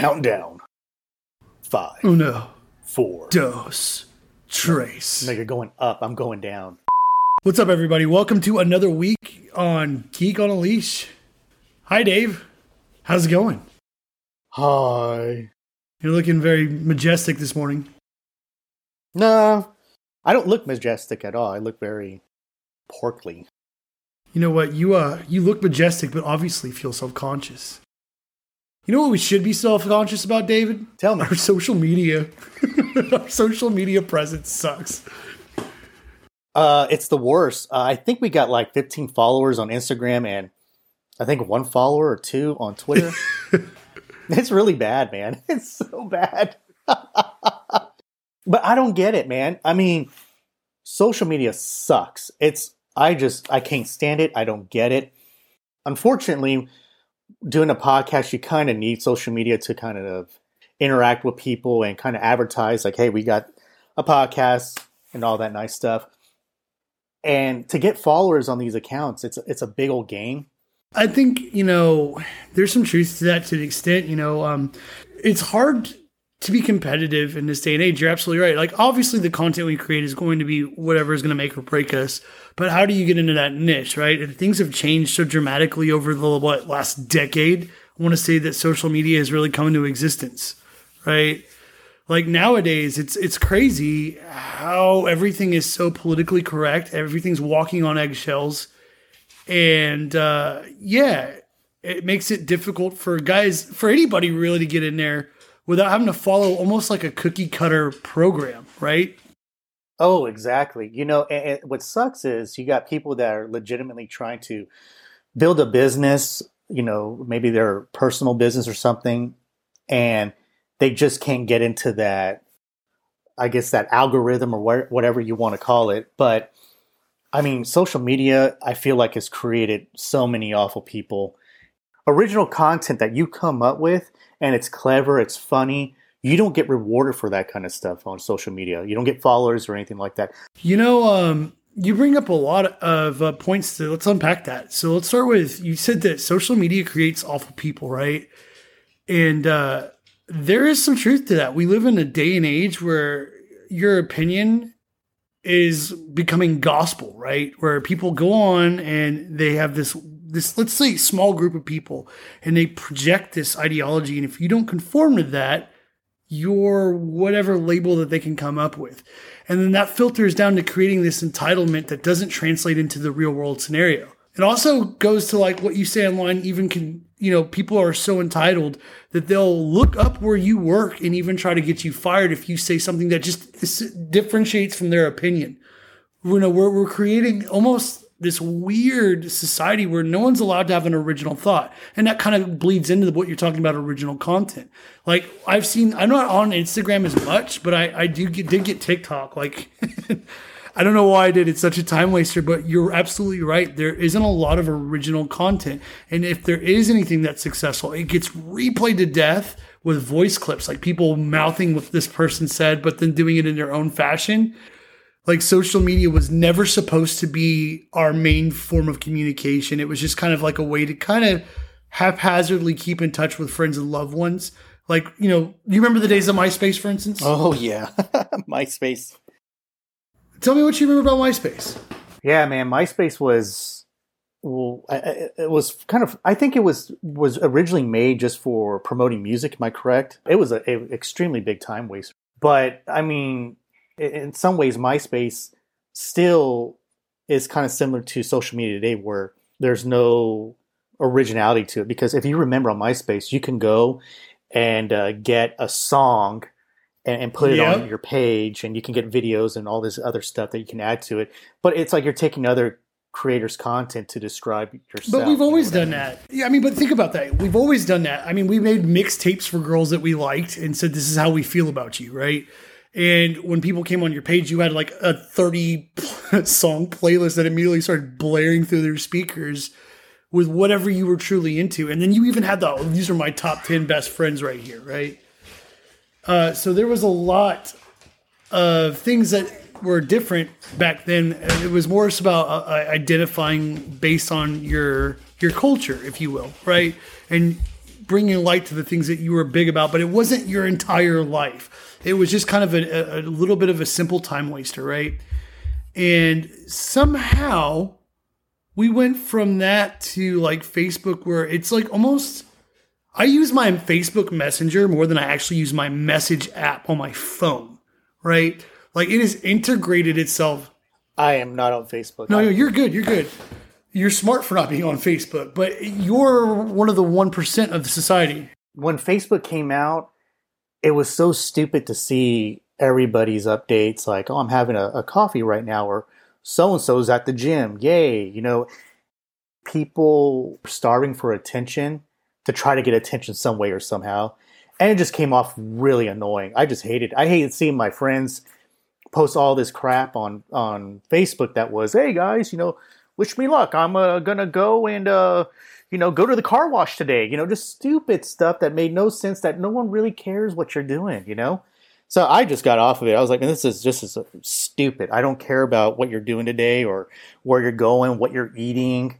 Countdown. Five, Uno, four. dos, Trace. No, you're going up. I'm going down. What's up, everybody? Welcome to another week on Geek on a Leash. Hi, Dave. How's it going? Hi. You're looking very majestic this morning. No, I don't look majestic at all. I look very porkly. You know what? You uh, you look majestic, but obviously feel self conscious. You know what we should be self conscious about, David? Tell me. Our social media. Our social media presence sucks. Uh, it's the worst. Uh, I think we got like 15 followers on Instagram and I think one follower or two on Twitter. it's really bad, man. It's so bad. but I don't get it, man. I mean, social media sucks. It's I just I can't stand it. I don't get it. Unfortunately, doing a podcast, you kind of need social media to kind of interact with people and kind of advertise like, hey, we got a podcast and all that nice stuff. And to get followers on these accounts, it's it's a big old game. I think you know there's some truth to that to the extent you know um, it's hard to be competitive in this day and age. You're absolutely right. Like obviously the content we create is going to be whatever is going to make or break us. But how do you get into that niche, right? And things have changed so dramatically over the what last decade. I want to say that social media has really come into existence, right? Like nowadays, it's it's crazy how everything is so politically correct. Everything's walking on eggshells and uh, yeah, it makes it difficult for guys, for anybody really to get in there without having to follow almost like a cookie cutter program, right? Oh, exactly. You know, and, and what sucks is you got people that are legitimately trying to build a business, you know, maybe their personal business or something, and they just can't get into that, I guess, that algorithm or where, whatever you want to call it. But I mean, social media, I feel like has created so many awful people. Original content that you come up with and it's clever, it's funny, you don't get rewarded for that kind of stuff on social media. You don't get followers or anything like that. You know, um, you bring up a lot of uh, points to let's unpack that. So let's start with you said that social media creates awful people, right? And uh, there is some truth to that. We live in a day and age where your opinion is becoming gospel, right? Where people go on and they have this this let's say small group of people and they project this ideology and if you don't conform to that, you're whatever label that they can come up with. And then that filters down to creating this entitlement that doesn't translate into the real world scenario. It also goes to like what you say online, even can, you know, people are so entitled that they'll look up where you work and even try to get you fired if you say something that just differentiates from their opinion. You know, we're, we're creating almost this weird society where no one's allowed to have an original thought. And that kind of bleeds into what you're talking about original content. Like I've seen, I'm not on Instagram as much, but I, I do get, did get TikTok. Like, I don't know why I did. It's such a time waster, but you're absolutely right. There isn't a lot of original content. And if there is anything that's successful, it gets replayed to death with voice clips, like people mouthing what this person said, but then doing it in their own fashion. Like social media was never supposed to be our main form of communication. It was just kind of like a way to kind of haphazardly keep in touch with friends and loved ones. Like, you know, you remember the days of MySpace, for instance? Oh, yeah. MySpace. Tell me what you remember about MySpace. Yeah, man, MySpace was well, it was kind of. I think it was was originally made just for promoting music. Am I correct? It was an extremely big time waster. But I mean, in some ways, MySpace still is kind of similar to social media today, where there's no originality to it. Because if you remember on MySpace, you can go and uh, get a song and, and put it yep. on your page and you can get videos and all this other stuff that you can add to it. But it's like you're taking other creators content to describe yourself. But we've always done that. Yeah i mean but think about that. We've always done that. I mean we made mixtapes for girls that we liked and said this is how we feel about you right and when people came on your page you had like a 30 song playlist that immediately started blaring through their speakers with whatever you were truly into and then you even had the these are my top 10 best friends right here right uh, so there was a lot of things that were different back then. It was more about uh, identifying based on your your culture, if you will, right? And bringing light to the things that you were big about, but it wasn't your entire life. It was just kind of a, a little bit of a simple time waster, right? And somehow we went from that to like Facebook, where it's like almost. I use my Facebook Messenger more than I actually use my message app on my phone, right? Like it has integrated itself. I am not on Facebook. No, no, you're good. You're good. You're smart for not being on Facebook, but you're one of the 1% of the society. When Facebook came out, it was so stupid to see everybody's updates like, oh, I'm having a, a coffee right now, or so and so's at the gym. Yay. You know, people starving for attention to try to get attention some way or somehow. And it just came off really annoying. I just hated I hated seeing my friends post all this crap on on Facebook that was, hey guys, you know, wish me luck. I'm uh, gonna go and uh, you know go to the car wash today. You know, just stupid stuff that made no sense. That no one really cares what you're doing. You know, so I just got off of it. I was like, this is just as stupid. I don't care about what you're doing today or where you're going, what you're eating.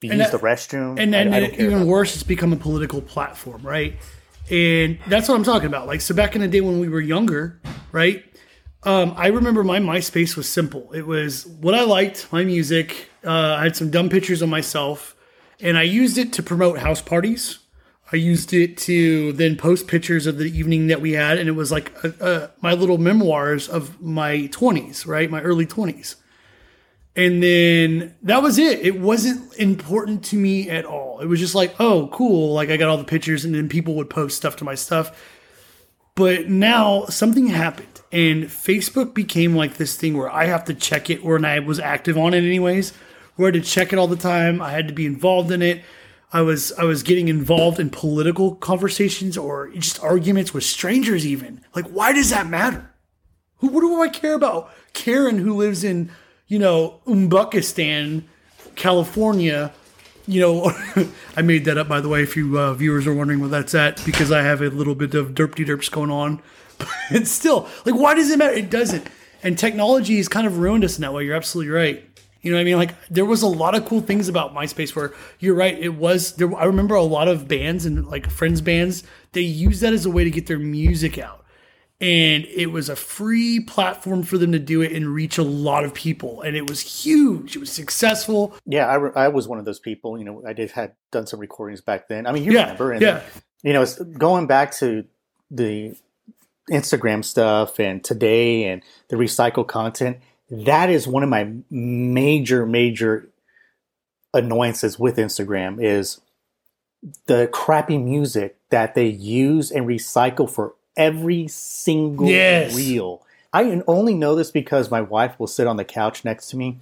You use that- the restroom, And then even worse, it's become a political platform, right? And that's what I'm talking about. Like, so back in the day when we were younger, right? Um, I remember my MySpace was simple. It was what I liked, my music. Uh, I had some dumb pictures of myself, and I used it to promote house parties. I used it to then post pictures of the evening that we had, and it was like uh uh my little memoirs of my 20s, right? My early 20s. And then that was it. It wasn't important to me at all. It was just like, oh, cool. Like I got all the pictures, and then people would post stuff to my stuff. But now something happened, and Facebook became like this thing where I have to check it, when I was active on it anyways. Where had to check it all the time. I had to be involved in it. I was I was getting involved in political conversations or just arguments with strangers. Even like, why does that matter? Who what do I care about? Karen who lives in, you know, Umbukistan, California. You know, I made that up by the way. If you uh, viewers are wondering where that's at, because I have a little bit of derpy derps going on. But it's still like, why does it matter? It doesn't. And technology has kind of ruined us in that way. You're absolutely right. You know what I mean? Like there was a lot of cool things about MySpace where you're right. It was there. I remember a lot of bands and like friends bands. They use that as a way to get their music out and it was a free platform for them to do it and reach a lot of people and it was huge it was successful Yeah, I, re- I was one of those people. You know, I did had done some recordings back then. I mean, you yeah remember? And yeah you know, going back to the Instagram stuff and today and the recycled content. That is one of my major, major annoyances with Instagram is the crappy music that they use and recycle for every single Yes. reel. I only know this because my wife will sit on the couch next to me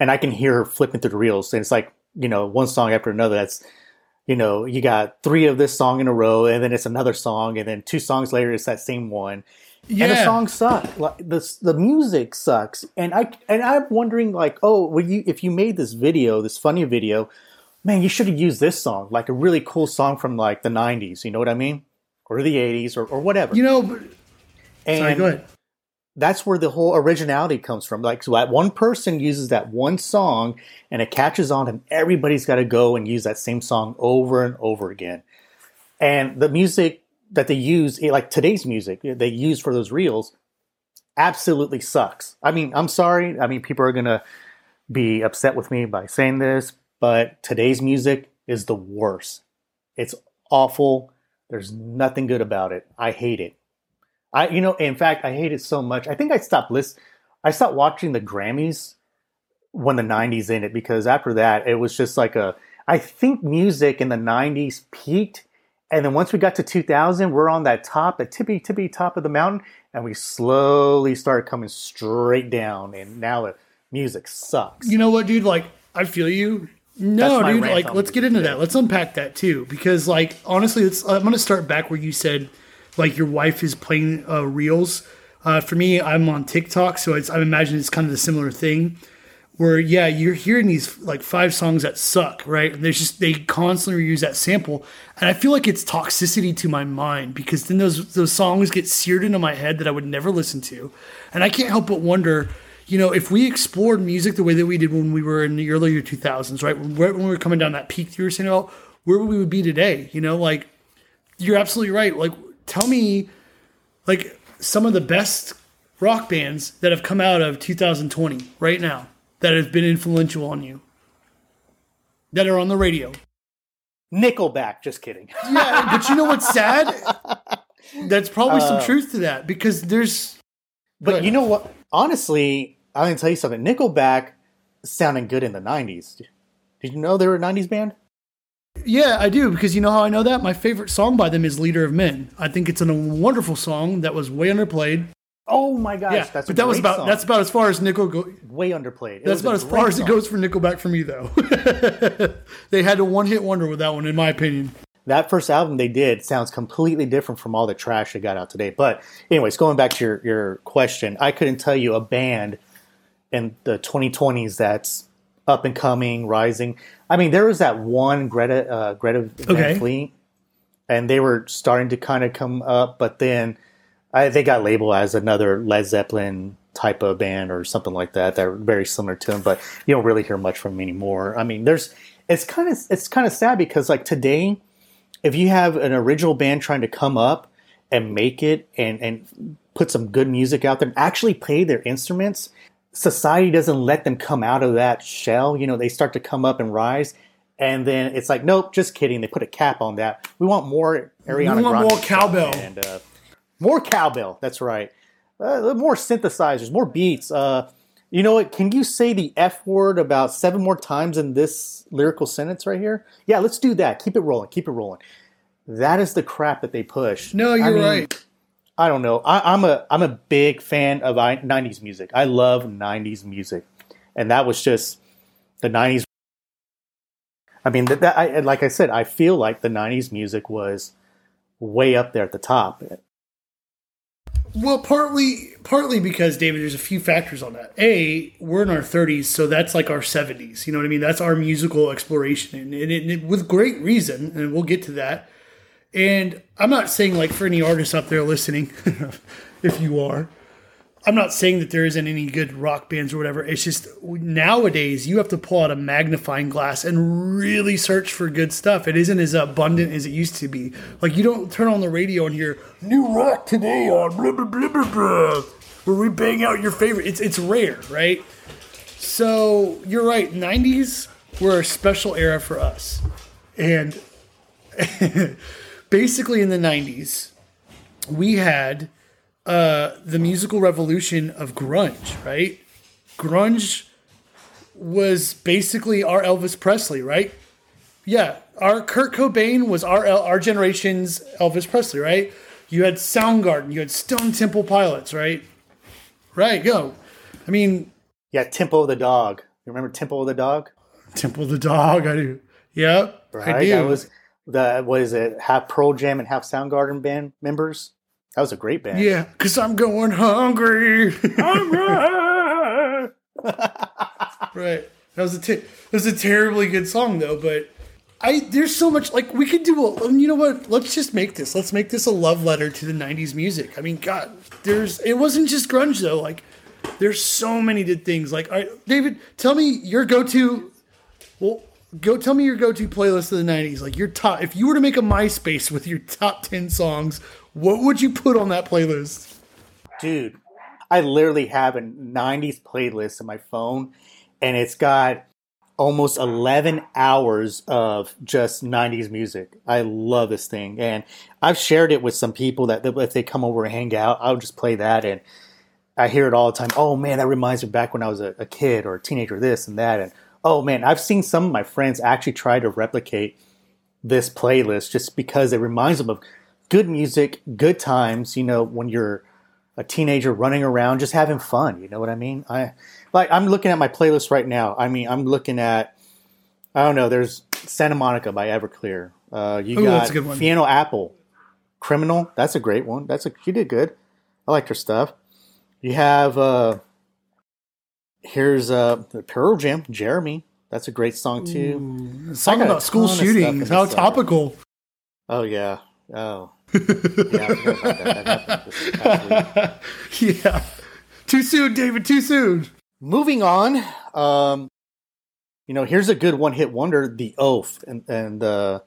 and I can hear her flipping through the reels. And it's like, you know, one song after another that's you know, you got three of this song in a row, and then it's another song, and then two songs later, it's that same one. And the Yeah. song sucks. Like the the music sucks, and I and I'm wondering like, oh, you if you made this video, this funny video, man, you should have used this song, like a really cool song from like the '90s. You know what I mean, or the '80s, or, or whatever. you know but, and sorry go ahead that's where the whole originality comes from. Like, so that one person uses that one song and it catches on, and everybody's got to go and use that same song over and over again. And the music that they use, eh, like today's music they use for those reels, absolutely sucks. I mean, I'm sorry. I mean, people are going to be upset with me by saying this, but today's music is the worst. It's awful. There's nothing good about it. I hate it. I, you know, in fact, I hate it so much. I think I stopped list. I stopped watching the Grammys when the '90s ended because after that, it was just like a. I think music in the '90s peaked, and then once we got to 2000, we're on that top, the tippy tippy top of the mountain, and we slowly started coming straight down. And now the music sucks. you know what dude? Like i feel you. No dude like let's get into that. Let's unpack that too. Because like honestly it's i'm gonna start back where you said like your wife is playing uh, reels. Uh, for me i'm on tiktok so it's i imagine it's kind of a similar thing where yeah you're hearing these like five songs that suck right? There's just they constantly reuse that sample. And i feel like it's toxicity to my mind because then those those songs get seared into my head that i would never listen to. And i can't help but wonder you know if we explored music the way that we did when we were in the earlier 2000s right? When when we were coming down that peak you were saying about where we would be today. You know, like you're absolutely right. Like, tell me, like some of the best rock bands that have come out of 2020 right now that have been influential on you that are on the radio. Nickelback. Just kidding. Yeah, but you know what's sad? That's probably some uh, truth to that because there's. But you know what? Honestly, I'm gonna tell you something. Nickelback sounded good in the '90s. Did you know they were a '90s band? Yeah, I do because you know how I know that. My favorite song by them is "Leader of Men." I think it's a wonderful song that was way underplayed. Oh my gosh, Yeah, that's a but that was about song. that's about as far as Nickel go. way underplayed. It That's about as far as it goes for Nickelback for me, though. they had a one hit wonder with that one, in my opinion. that first album they did sounds completely different from all the trash they got out today. But anyways, going back to your, your question, I couldn't tell you a band in the 2020s that's up and coming, rising. I mean, there was that one Greta uh, Greta Van Okay. Fleet, and they were starting to kind of come up, but then I, they got labeled as another Led Zeppelin type of band or something like that. They're very similar to them, but you don't really hear much from them anymore. I mean, there's it's kind of it's kind of sad because like today, if you have an original band trying to come up and make it and and put some good music out there and actually play their instruments, society doesn't let them come out of that shell. You know, they start to come up and rise. And then it's like, nope, just kidding. They put a cap on that. We want more Ariana We want Grande more cowbell. and uh, more cowbell. That's right. Uh, more synthesizers, more beats. Uh, you know what? Can you say the F word about seven more times in this lyrical sentence right here? Yeah, let's do that. Keep it rolling. Keep it rolling. That is the crap that they push. No, you're mean, right. I don't know. I, I'm a I'm a big fan of I, '90s music. I love '90s music, and that was just the '90s. I mean, that, that I, like I said, I feel like the '90s music was way up there at the top. Well, partly partly because David, there's a few factors on that. A, we're in our 30s, so that's like our 70s. You know what I mean? That's our musical exploration, and, and, it, with great reason. And we'll get to that. And I'm not saying like for any artists out there listening, if you are, I'm not saying that there isn't any good rock bands or whatever. It's just nowadays you have to pull out a magnifying glass and really search for good stuff. It isn't as abundant as it used to be. Like you don't turn on the radio and hear new rock today on blah blah blah blah blah, where we bang out your favorite. It's it's rare, right? So you're right. '90s were a special era for us, and basically in the '90s we had uh, the musical revolution of grunge, right? Grunge was basically our Elvis Presley, right? Yeah, our Kurt Cobain was our our generation's Elvis Presley, right? You had Soundgarden, you had Stone Temple Pilots, right? Right, go. I mean, Yeah, Tempo of the Dog. You remember Tempo of the Dog? Temple of the Dog, I do. Yep, Right. I do. That was the what is it? Half Pearl Jam and half Soundgarden band members. That was a great band. yeah, because I'm going hungry. Right. That was a te- that was a terribly good song though, but I there's so much like we could do a you know what? Let's just make this. Let's make this a love letter to the 90s music. I mean, god, there's it wasn't just grunge though. Like there's so many good things. Like all right, David, tell me your go-to well, go tell me your go-to playlist of the 90s. Like your top if you were to make a MySpace with your top 10 songs, what would you put on that playlist? dude, I literally have a 90s playlist on my phone, and it's got almost 11 hours of just 90s music. I love this thing. And I've shared it with some people that, if they come over and hang out, I'll just play that. And I hear it all the time. Oh man, that reminds me back when I was a, a kid or a teenager, this and that. And oh man, I've seen some of my friends actually try to replicate this playlist just because it reminds them of good music, good times, you know, when you're a teenager running around just having fun, you know what I mean? I like I'm looking at my playlist right now. I mean, I'm looking at I don't know, there's Santa Monica by Everclear. Uh, you Ooh, got that's a good one. Fiona Apple. Criminal, that's a great one. That's a she did good. I liked her stuff. You have uh here's uh the Pearl Jam, Jeremy. That's a great song too. Song got a about school ton of stuff in shootings. How topical. Oh yeah. Oh. Yeah, that. Yeah. Too soon, David. Too soon. Moving on, um, you know, here's a good one-hit wonder, The Oath, and and uh,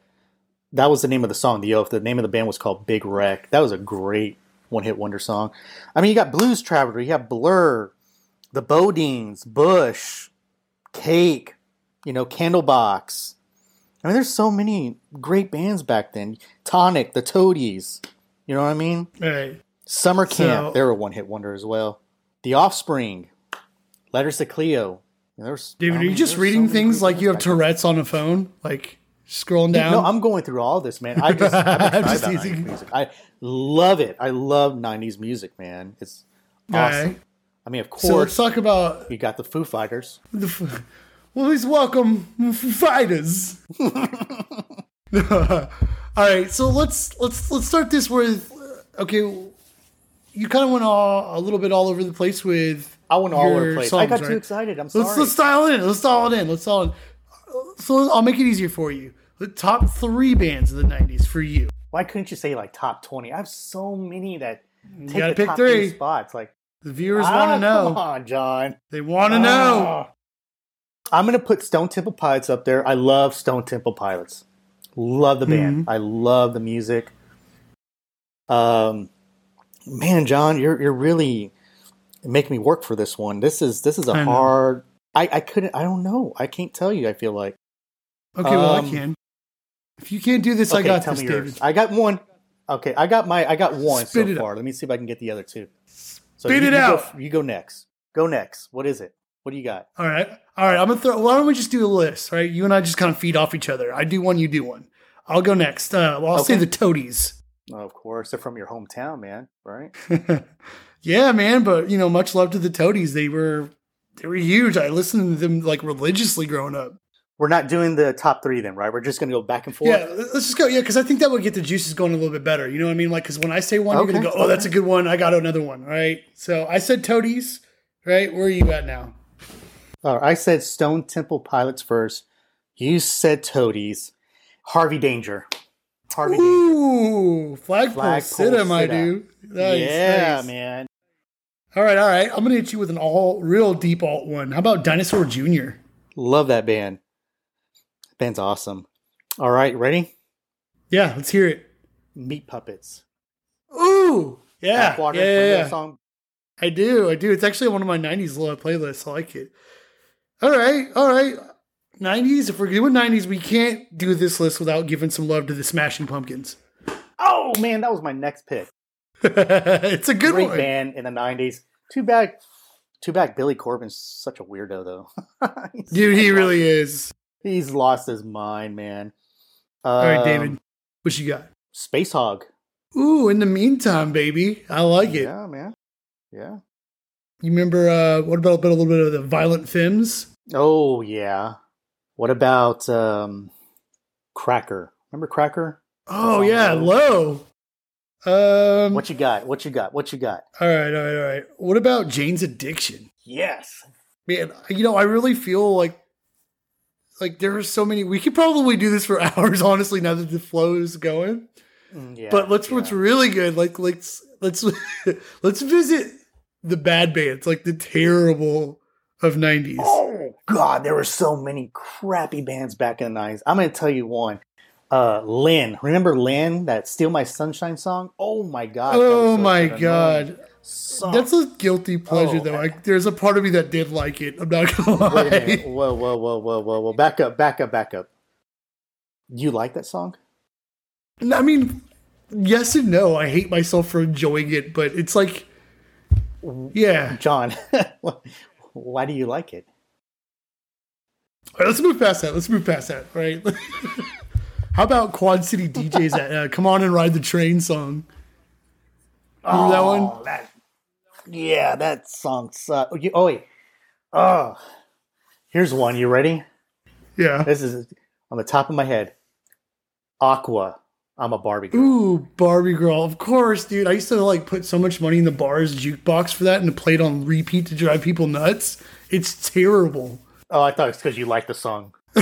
that was the name of the song. The Oath. The name of the band was called Big Wreck. That was a great one hit wonder song. I mean, you got Blues Traveler, you have Blur, the Bodines, Bush, Cake, you know, Candlebox. I mean, there's so many great bands back then. Tonic, the Toadies. You know what I mean? Right. Summer Camp, So- they were a one hit wonder as well. The Offspring, Letters to Cleo. There's, David, I are you just there's so reading things like you have bands back then. Tourette's on a phone? Like scrolling down? No, I'm going through all this, man. I just, I'm just. 90s music. I love it. I love 90s music, man. It's awesome. Okay. I mean, of So let's talk about you got the Foo Fighters. the. F- Well, please welcome fighters. All right, so let's let's let's start this with uh, okay. You kind of went all, a little bit all over the place with. I went all over the place. songs, I got too excited. I'm sorry. Let's let's dial it in. Let's dial it in. Let's dial it. In. Uh, so I'll make it easier for you. The top three bands of the '90s for you. Why couldn't you say like top 20? I have so many that take gotta the pick top three. spots. Like, The viewers ah, want to know. Come on, John. They want to know. Ah. I'm gonna put Stone Temple Pilots up there. I love Stone Temple Pilots. Love the band. Mm-hmm. I love the music. Um, man, John, you're you're really making me work for this one. This is this is a I hard. I I couldn't. I don't know. I can't tell you. I feel like. Okay, well I Um, can. If you can't do this, I got tell this, me David. I got one. Okay, I got my. I got one Spit so it far. Let me see if I can get the other two. So Spit you, it you out. Go, you go next. Go next. What is it? What do you got? All right, all right. I'm gonna throw. Why don't we just do a list? Right, you and I just kind of feed off each other. I do one, you do one. I'll go next. Uh, well, I'll say the Toadies. Oh, of course, they're from your hometown, man. Right? yeah, man. But you know, much love to the Toadies. They were they were huge. I listened to them like religiously growing up. We're not doing the top three then, right? We're just gonna go back and forth. Yeah, let's just go. Yeah, because I think that would get the juices going a little bit better. You know what I mean? Like, because when I say one, you're gonna go, "Oh, that's a good one." I got another one. Right. So I said Toadies. Right. Where are you at now? All right, I said Stone Temple Pilots first. You said Toadies. Harvey Danger. Harvey Danger. Ooh, flagpole, Flagpole Sitta, I do. Nice, yeah, nice. man. All right, all right. I'm gonna hit you with an all real deep alt one. How about Dinosaur Jr.? Love that band. Band's awesome. All right, ready? Yeah, let's hear it. Meat Puppets. Ooh, yeah, yeah, yeah, yeah. song? I do, I do. It's actually one of my '90s lo- playlists. I like it. All right, all right. '90s. If we're doing '90s, we can't do this list without giving some love to the Smashing Pumpkins. Oh man, that was my next pick. it's a good Great one. band in the '90s. Too bad. Too bad. Billy Corgan's such a weirdo, though. Dude, he really is. He's lost his mind, man. All right, Um, David, what you got? Spacehog. Ooh, in the meantime, baby, I like it. Yeah, man. Yeah. You remember uh, what about a, bit, a little bit of the Violent Femmes? Oh yeah. What about um, Cracker? Remember Cracker? Oh yeah, Low. Um, What you got? What you got? What you got? all right, all right, all right. What about Jane's Addiction? Yes. Man, you know, I really feel like like there are so many. We could probably do this for hours, honestly. Now that the flow is going, Mm, Yeah. but let's yeah. what's really good. Like let's let's let's visit the bad bands, like the terrible of '90s. Oh God, there were so many crappy bands back in the nineties. I'm gonna tell you one. Uh, Len, remember Len? That "Steal My Sunshine" song. Oh my God. Oh my god. song. That's a guilty pleasure, Oh, though. I, there's a part of me that did like it. I'm not a minute. lie. Whoa, whoa, whoa, whoa, whoa, whoa! Back up, back up, back up. You like that song? I mean, yes and no. I hate myself for enjoying it, but it's like, yeah. John, why do you like it? All right, let's move past that. Let's move past that. Right? How about Quad City DJs? That uh, "Come On and Ride the Train" song. Remember that one? Oh, that- yeah, that song sucks. Oh, oh, wait. Oh, here's one. You ready? Yeah. This is on the top of my head. Aqua. I'm a Barbie girl. Ooh, Barbie Girl. Of course, dude. I used to like put so much money in the bar's jukebox for that and to play it on repeat to drive people nuts. It's terrible. Oh, I thought it's because you like the song.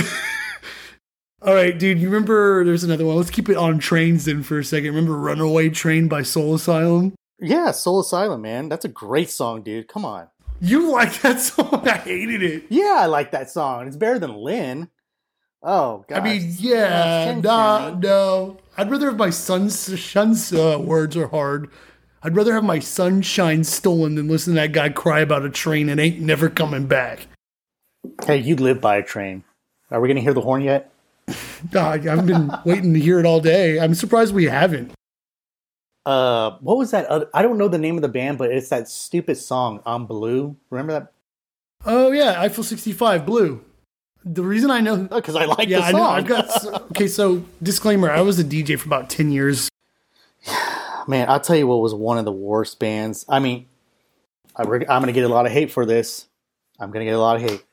All right, dude. You remember? There's another one. Let's keep it on trains then for a second. Remember "Runaway Train" by Soul Asylum? Yeah, Soul Asylum, man. That's a great song, dude. Come on. You like that song? I hated it. Yeah, I like that song. It's better than Len. Oh, I mean, yeah, nah, no. I'd rather have my son's son's uh, words are hard. I'd rather have my sunshine stolen than listen to that guy cry about a train and ain't never coming back. Hey, you live by a train. Are we going to hear the horn yet? God, I've been waiting to hear it all day. I'm surprised we haven't. Uh, what was that? Other, I don't know the name of the band, but it's that stupid song "I'm Blue." Remember that? Oh yeah, Eiffel 65 Blue. The reason I know oh, because I like yeah, the song. I know. I've got okay. So disclaimer: I was a DJ for about ten years. Man, I'll tell you what was one of the worst bands. I mean, I, am going to get a lot of hate for this. I'm going to get a lot of hate.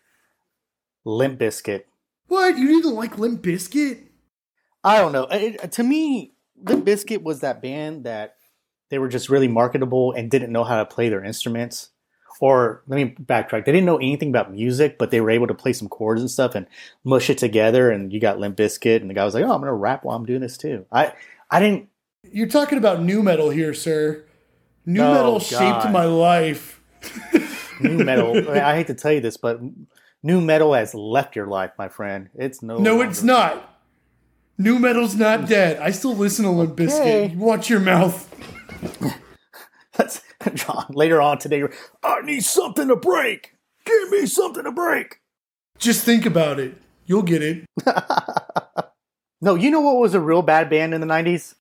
Limp Bizkit. What? You didn't like Limp Bizkit? I don't know. It, to me, Limp Bizkit was that band that they were just really marketable and didn't know how to play their instruments. Or let me backtrack. They didn't know anything about music, but they were able to play some chords and stuff and mush it together. And you got Limp Bizkit, and the guy was like, "Oh, I'm gonna rap while I'm doing this too." I I didn't. You're talking about nu metal here, sir. New oh, metal God. shaped my life. nu metal. I hate to tell you this, but nu metal has left your life, my friend. It's no. No, it's not. Nu metal's not hmm. dead. I still listen to Limp Bizkit. Okay. Watch your mouth. That's John. Later on today, I need something to break. Give me something to break. Just think about it. You'll get it. no, you know what was a real bad band in the '90s?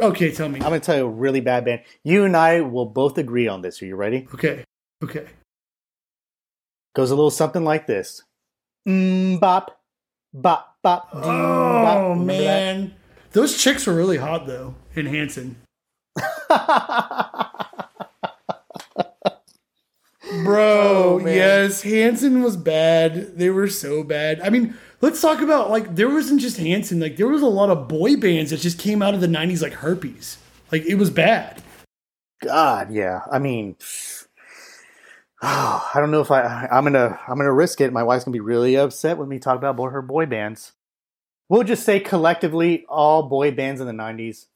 Okay, tell me. I'm gonna tell you a really bad band. You and I will both agree on this. Are you ready? Okay. Okay. Goes a little something like this. Mm, bop, bop, bop. Ding, oh man, that? those chicks were really hot though in Hanson. Bro, oh, yes, Hanson was bad. They were so bad. I mean, let's talk about like there wasn't just Hanson. Like there was a lot of boy bands that just came out of the '90s, like Herpes. Like it was bad. God, yeah. I mean, oh, I don't know if I. I'm gonna. I'm gonna risk it. My wife's gonna be really upset when we talk about her boy bands. We'll just say collectively, all boy bands in the '90s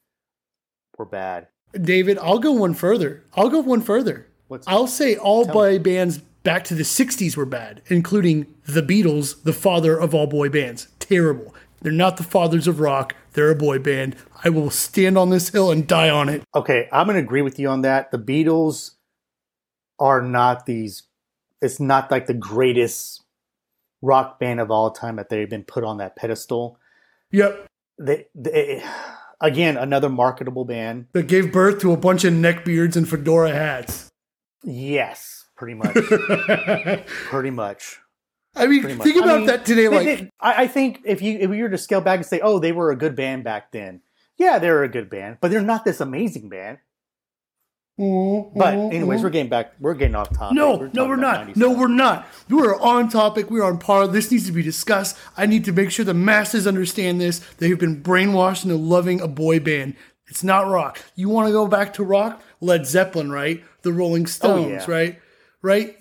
were bad. David, I'll go one further. I'll go one further. What's I'll say all boy bands back to the 60s were bad, including the Beatles, the father of all boy bands. Terrible. They're not the fathers of rock. They're a boy band. I will stand on this hill and die on it. Okay, I'm going to agree with you on that. The Beatles are not these, it's not like the greatest rock band of all time that they've been put on that pedestal. Yep. They, they again, another marketable band that gave birth to a bunch of neckbeards and fedora hats. Yes, pretty much. pretty much. I mean, pretty think much. about I mean, that today. Like, they, I, I think if you if you were to scale back and say, "Oh, they were a good band back then," yeah, they were a good band, but they're not this amazing band. Mm-hmm, but anyways, mm-hmm. we're getting back. We're getting off topic. No, we're no, we're not. No, we're not. We are on topic. We are on par. This needs to be discussed. I need to make sure the masses understand this. They've been brainwashed into loving a boy band. It's not rock. You want to go back to rock? Led Zeppelin, right? The Rolling Stones, oh, yeah. right? Right?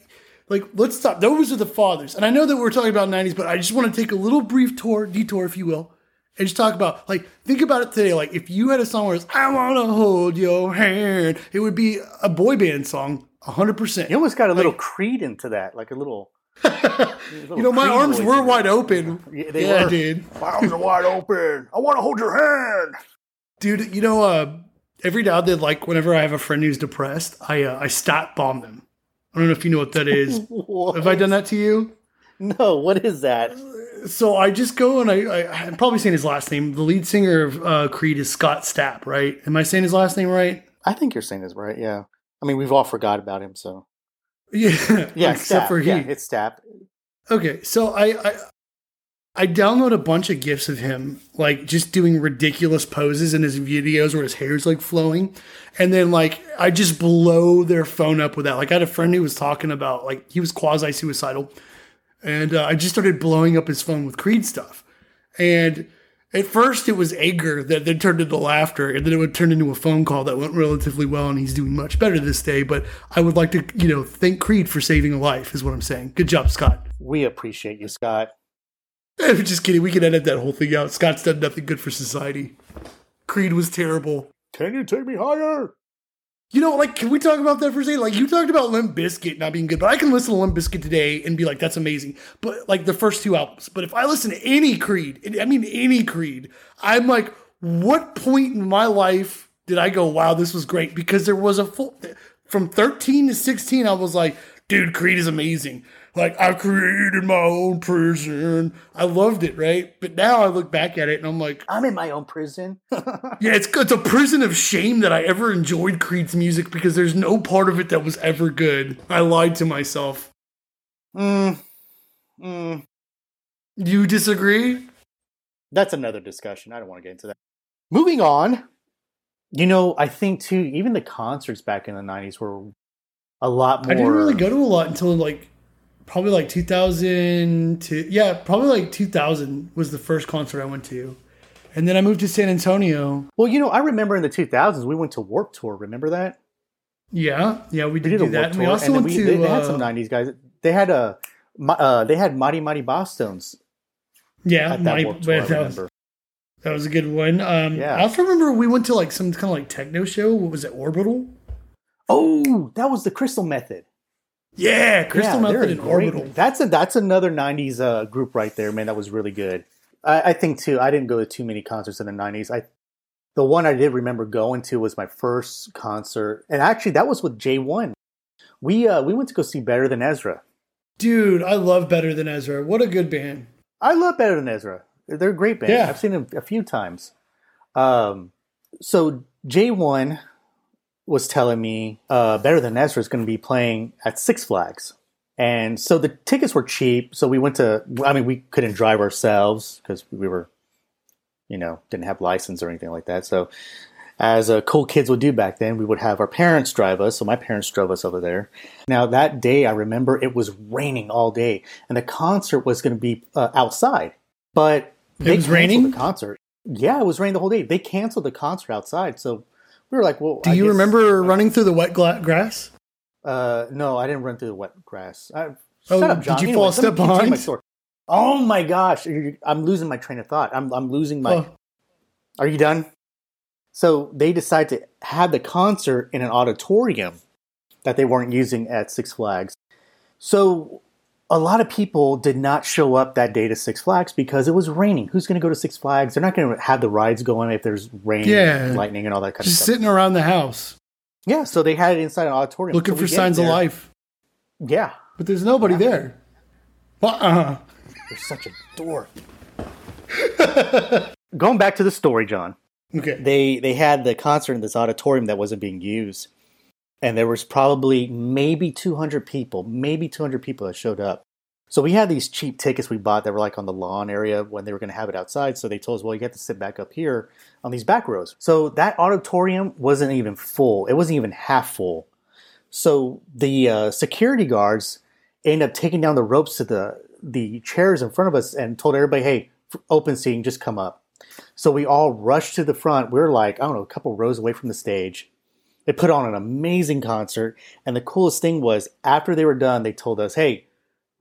Like, let's stop. Those are the fathers. And I know that we're talking about 90s, but I just want to take a little brief tour, detour, if you will, and just talk about, like, think about it today. Like, if you had a song where it's, I want to hold your hand, it would be a boy band song, 100%. You almost got a little Creed into that, like a little. you know, my arms were wide open. Yeah, they yeah, were. dude. My arms are wide open. I want to hold your hand. Dude, you know, uh, every now and then, like whenever I have a friend who's depressed, I uh, I Stapp bomb them. I don't know if you know what that is. what? Have I done that to you? No. What is that? So I just go and I, I am probably saying his last name. The lead singer of uh, Creed is Scott Stapp, right? Am I saying his last name right? I think you're saying this right. Yeah. I mean, we've all forgot about him, so. Yeah. Yeah. except Stapp. for he. Yeah, it's Stapp. Okay, so I, I I download a bunch of gifs of him, like just doing ridiculous poses in his videos where his hair's like flowing. And then like I just blow their phone up with that. Like I had a friend who was talking about like he was quasi suicidal. And uh, I just started blowing up his phone with Creed stuff. And at first it was anger that then turned into laughter and then it would turn into a phone call that went relatively well and he's doing much better this day. But I would like to, you know, thank Creed for saving a life is what I'm saying. Good job, Scott. We appreciate you, Scott. I'm just kidding. We can edit that whole thing out. Scott's done nothing good for society. Creed was terrible. Can you take me higher? You know, like, can we talk about that for a second? Like, you talked about Limp Bizkit not being good, but I can listen to Limp Bizkit today and be like, that's amazing. But like the first two albums. But if I listen to any Creed, I mean any Creed, I'm like, what point in my life did I go, wow, this was great? Because there was a full from 13 to 16, I was like, dude, Creed is amazing. Like, I created my own prison. I loved it, right? But now I look back at it and I'm like, I'm in my own prison. yeah, it's, it's a prison of shame that I ever enjoyed Creed's music because there's no part of it that was ever good. I lied to myself. mm, mm. You disagree? That's another discussion. I don't want to get into that. Moving on. You know, I think too, even the concerts back in the 90s were a lot more. I didn't really go to a lot until like probably like 2000 to yeah probably like 2000 was the first concert i went to and then i moved to san antonio Well, you know, I remember in the 2000s we went to Warp Tour. Remember that? yeah yeah we We did, did a do that Warp we Tour, also went we, to they, they had some uh, 90s guys. They had a, uh, they had Mighty Mighty Bosstones yeah at that Mighty- Warp Tour. That, was, that was a good one um Yeah. i also remember we went to like some kind of like techno show what was it orbital Oh, that was the Crystal Method. Yeah crystal Yeah, method and great. orbital That's a that's another '90s uh, group right there, man. That was really good. I, I think too. I didn't go to too many concerts in the '90s. I the one I did remember going to was my first concert, and actually that was with J One. We uh, we went to go see Better Than Ezra. dude i love better than ezra what a good band I love Better Than Ezra. They're a great band. Yeah. I've seen them a few times. Um, so J One was telling me uh, Better Than Ezra is going to be playing at Six Flags, and so the tickets were cheap. So we went to. I mean, we couldn't drive ourselves because we were, you know, didn't have license or anything like that. So. As uh, cool kids would do back then, we would have our parents drive us. So my parents drove us over there. Now that day, I remember it was raining all day, and the concert was going to be uh, outside. But they was raining? the concert. Yeah, it was raining the whole day. They canceled the concert outside, so we were like, "Well, do I you guess- remember running through the wet gla- grass Uh, no, I didn't run through the wet grass. I, Oh, shut up, did you Anyways, fall a step behind? my story. Oh my gosh, I'm losing my train of thought. I'm I'm losing my. Oh. Are you done? So they decide to have the concert in an auditorium that they weren't using at Six Flags. So a lot of people did not show up that day to Six Flags because it was raining. Who's going to go to Six Flags? They're not going to have the rides going if there's rain, Yeah. lightning, and all that kind of stuff. Just sitting around the house Yeah, so they had it inside an auditorium. looking So for signs of life Yeah, but there's nobody there uh-uh. you're such a dork. Going back to the story, John. okay they they had the concert in this auditorium that wasn't being used and there was probably maybe 200 people maybe 200 people that showed up. So we had these cheap tickets we bought that were like on the lawn area when they were going to have it outside. So they told us well you have to sit back up here on these back rows. So that auditorium wasn't even full. It wasn't even half full. So the uh, security guards ended up taking down the ropes to the the chairs in front of us and told everybody hey open seating just come up. So we all rushed to the front. We're like, I don't know, a couple rows away from the stage. They put on an amazing concert. And the coolest thing was, after they were done, they told us, hey,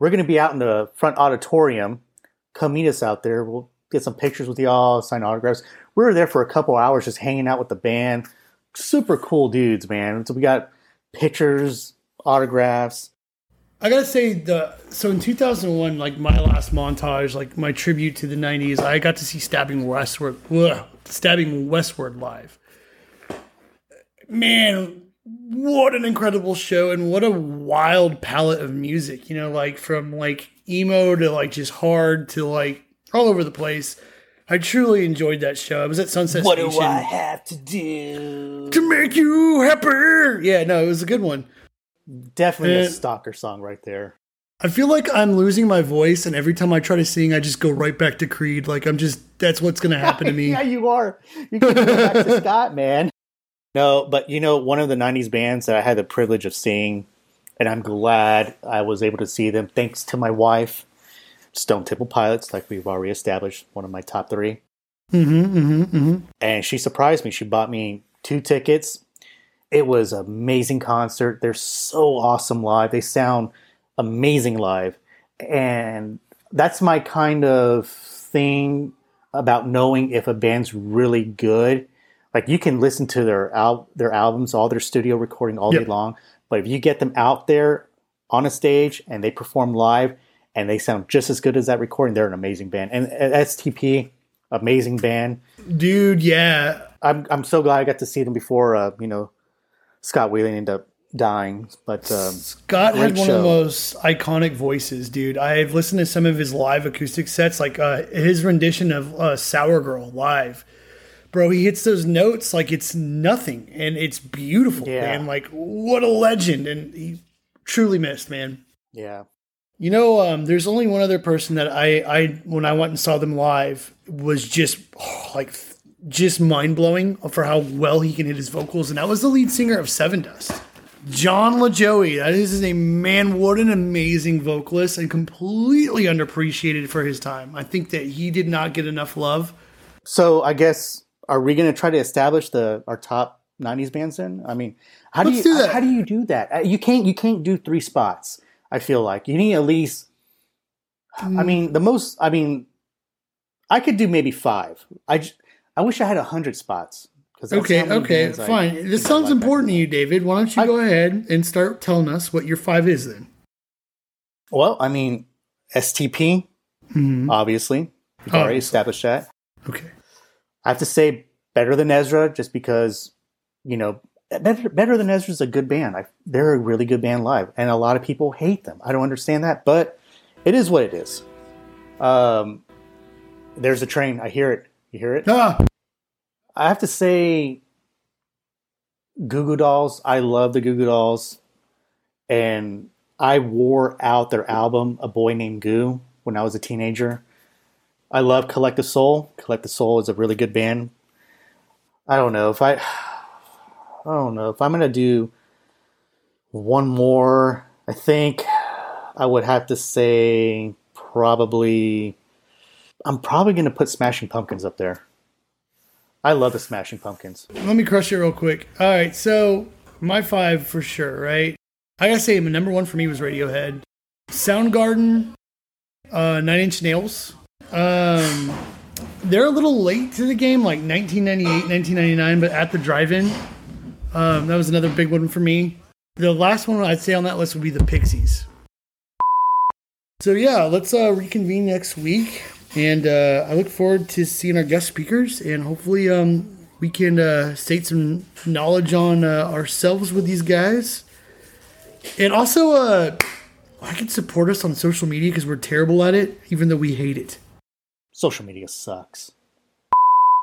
we're going to be out in the front auditorium. Come meet us out there. We'll get some pictures with y'all, sign autographs. We were there for a couple hours just hanging out with the band. Super cool dudes, man. So we got pictures, autographs. I gotta say the so in 2001, like my last montage, like my tribute to the 90s, I got to see Stabbing Westward, ugh, Stabbing Westward live. Man, what an incredible show and what a wild palette of music. You know, like from like emo to like just hard to like all over the place. I truly enjoyed that show. I was at Sunset what Station What do I have to do? to make you happy. Yeah, no, it was a good one. Definitely a stalker song right there. I feel like I'm losing my voice, and every time I try to sing, I just go right back to Creed. Like I'm just that's what's gonna happen to me. yeah, you are. You can go back to Scott, man. No, but you know, one of the '90s bands that I had the privilege of seeing, and I'm glad I was able to see them thanks to my wife, Stone Temple Pilots, like we've already established, one of my top three. Mm-hmm, mm-hmm, mm-hmm. And she surprised me. She bought me two tickets. It was an amazing concert. They're so awesome live. They sound amazing live. And that's my kind of thing about knowing if a band's really good. Like you can listen to their al- their albums, all their studio recording all Yep. day long. But if you get them out there on a stage and they perform live and they sound just as good as that recording, they're an amazing band. And uh, STP, amazing band. Dude, yeah. I'm I'm so glad I got to see them before. Uh, you know, Scott Weiland ended up dying, but um, Scott had one of the most iconic voices, dude. I've listened to some of his live acoustic sets, like uh, his rendition of uh, "Sour Girl" live. Bro, he hits those notes like it's nothing, and it's beautiful, Yeah. man. Like what a legend, and he truly missed, man. yeah, You know, um, there's only one other person that I, I when I went and saw them live was just oh, like just mind blowing for how well he can hit his vocals, and that was the lead singer of Sevendust, John LaJoie. That is a man, what an amazing vocalist, and completely underappreciated for his time. I think that he did not get enough love. So I guess are we going to try to establish the our top '90s bands? Then I mean, how do Let's you do that. how do you do that? Uh, You can't you can't do three spots. I feel like you need at least. I Mm. mean, the most. I mean, I could do maybe five. I I wish I had a hundred spots. Okay, okay, bands I fine. This sounds like important to you, David. Why don't you I- go ahead and start telling us what your five is then? Well, I mean, STP Mhm. obviously. We've Oh. already established that. Okay. I have to say better than Ezra, just because you know better, better than Ezra is a good band. I, they're a really good band live, and a lot of people hate them. I don't understand that, but it is what it is. Um, there's a train. I hear it. You hear it? Ah, I have to say, Goo Goo Dolls. I love the Goo Goo Dolls, and I wore out their album "A Boy Named Goo" when I was a teenager. I love Collective Soul. Collective Soul is a really good band. I don't know if I, I don't know if I'm gonna do one more. I think I would have to say probably. I'm probably gonna put Smashing Pumpkins up there. I love the Smashing Pumpkins. Let me crush it real quick. All right, so my five for sure, right? I gotta say, my number one for me was Radiohead, Soundgarden, uh, Nine Inch Nails. Um, they're a little late to the game, like 1998, 1999, but at the drive-in, um, that was another big one for me. The last one I'd say on that list would be the Pixies. So yeah, let's uh, reconvene next week, and uh, I look forward to seeing our guest speakers, and hopefully, um, we can uh, state some knowledge on uh, ourselves with these guys, and also, uh, I can support us on social media because we're terrible at it, even though we hate it. Social media sucks.